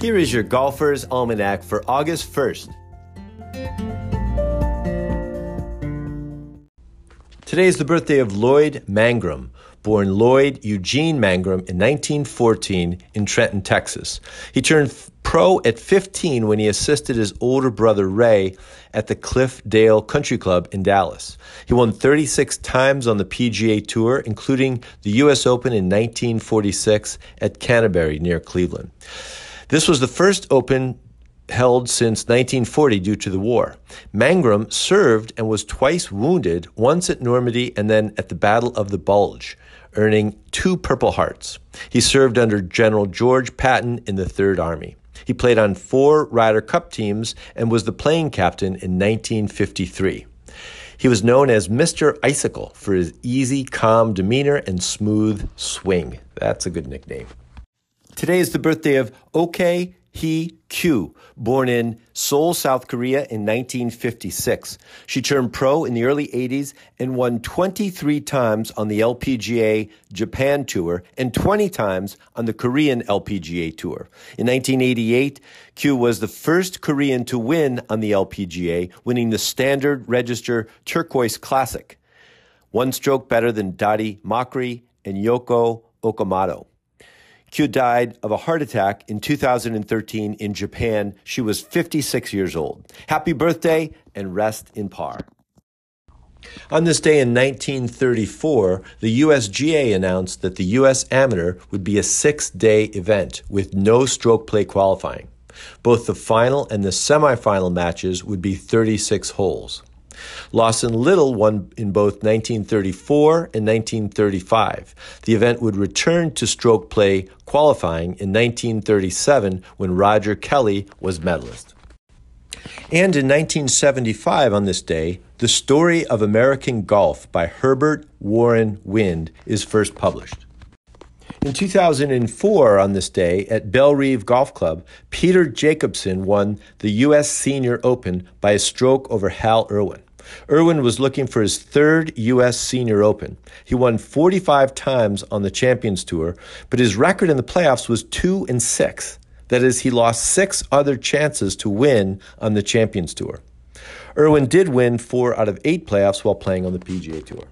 Here is your Golfer's Almanac for August 1st. Today is the birthday of Lloyd Mangrum, born Lloyd Eugene Mangrum in 1914 in Trenton, Texas. He turned pro at 15 when he assisted his older brother Ray at the Cliff Dale Country Club in Dallas. He won 36 times on the PGA Tour, including the U.S. Open in 1946 at Canterbury near Cleveland. This was the first Open held since 1940 due to the war. Mangrum served and was twice wounded, once at Normandy and then at the Battle of the Bulge, earning two Purple Hearts. He served under General George Patton in the Third Army. He played on four Ryder Cup teams and was the playing captain in 1953. He was known as Mr. Icicle for his easy, calm demeanor and smooth swing. That's a good nickname. Today is the birthday of OK Hee Kyu, born in Seoul, South Korea in 1956. She turned pro in the early 80s and won 23 times on the LPGA Japan Tour and 20 times on the Korean LPGA Tour. In 1988, Kyu was the first Korean to win on the LPGA, winning the Standard Register Turquoise Classic. One stroke better than Dottie Mochrie and Yoko Okamoto. Ku died of a heart attack in 2013 in Japan. She was 56 years old. Happy birthday and rest in par. On this day in 1934, the USGA announced that the US Amateur would be a six day event with no stroke play qualifying. Both the final and the semifinal matches would be 36 holes. Lawson Little won in both 1934 and 1935. The event would return to stroke play qualifying in 1937 when Roger Kelly was medalist. And in 1975, on this day, The Story of American Golf by Herbert Warren Wind is first published. In 2004, on this day, at Bellerive Golf Club, Peter Jacobsen won the U.S. Senior Open by a stroke over Hale Irwin. Irwin was looking for his third U.S. Senior Open. He won 45 times on the Champions Tour, but his record in the playoffs was 2 and 6. That is, he lost six other chances to win on the Champions Tour. Irwin did win four out of eight playoffs while playing on the PGA Tour.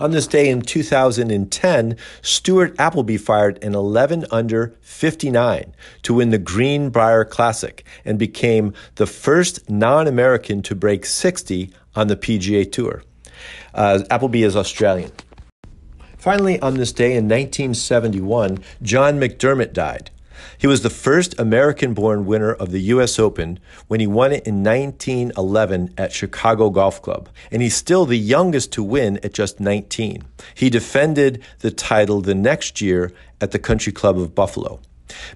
On this day in 2010, Stuart Appleby fired an 11 under 59 to win the Greenbrier Classic and became the first non American to break 60 on the PGA Tour. Uh, Appleby is Australian. Finally, on this day in 1971, John McDermott died. He was the first American born winner of the U.S. Open when he won it in 1911 at Chicago Golf Club, and he's still the youngest to win at just 19. He defended the title the next year at the Country Club of Buffalo.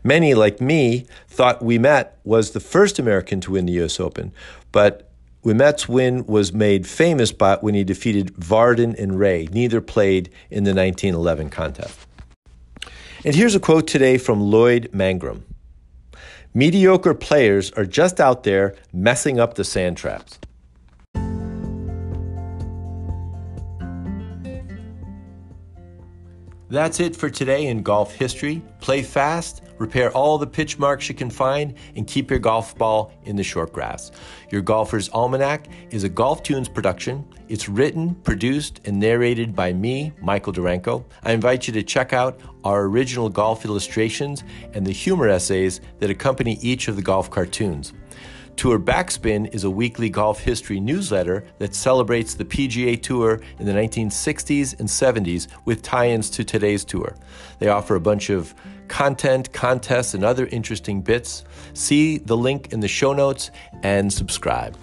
Many, like me, thought Ouimet was the first American to win the U.S. Open, but Ouimet's win was made famous by when he defeated Vardon and Ray. Neither played in the 1911 contest. And here's a quote today from Lloyd Mangrum Mediocre players are just out there messing up the sand traps. That's it for today in golf history. Play fast, repair all the pitch marks you can find, and keep your golf ball in the short grass. Your Golfer's Almanac is a GolfToons production. It's written, produced, and narrated by me, Michael Duranko. I invite you to check out our original golf illustrations and the humor essays that accompany each of the golf cartoons. Tour Backspin is a weekly golf history newsletter that celebrates the PGA Tour in the 1960s and 70s with tie ins to today's tour. They offer a bunch of content, contests, and other interesting bits. See the link in the show notes and subscribe.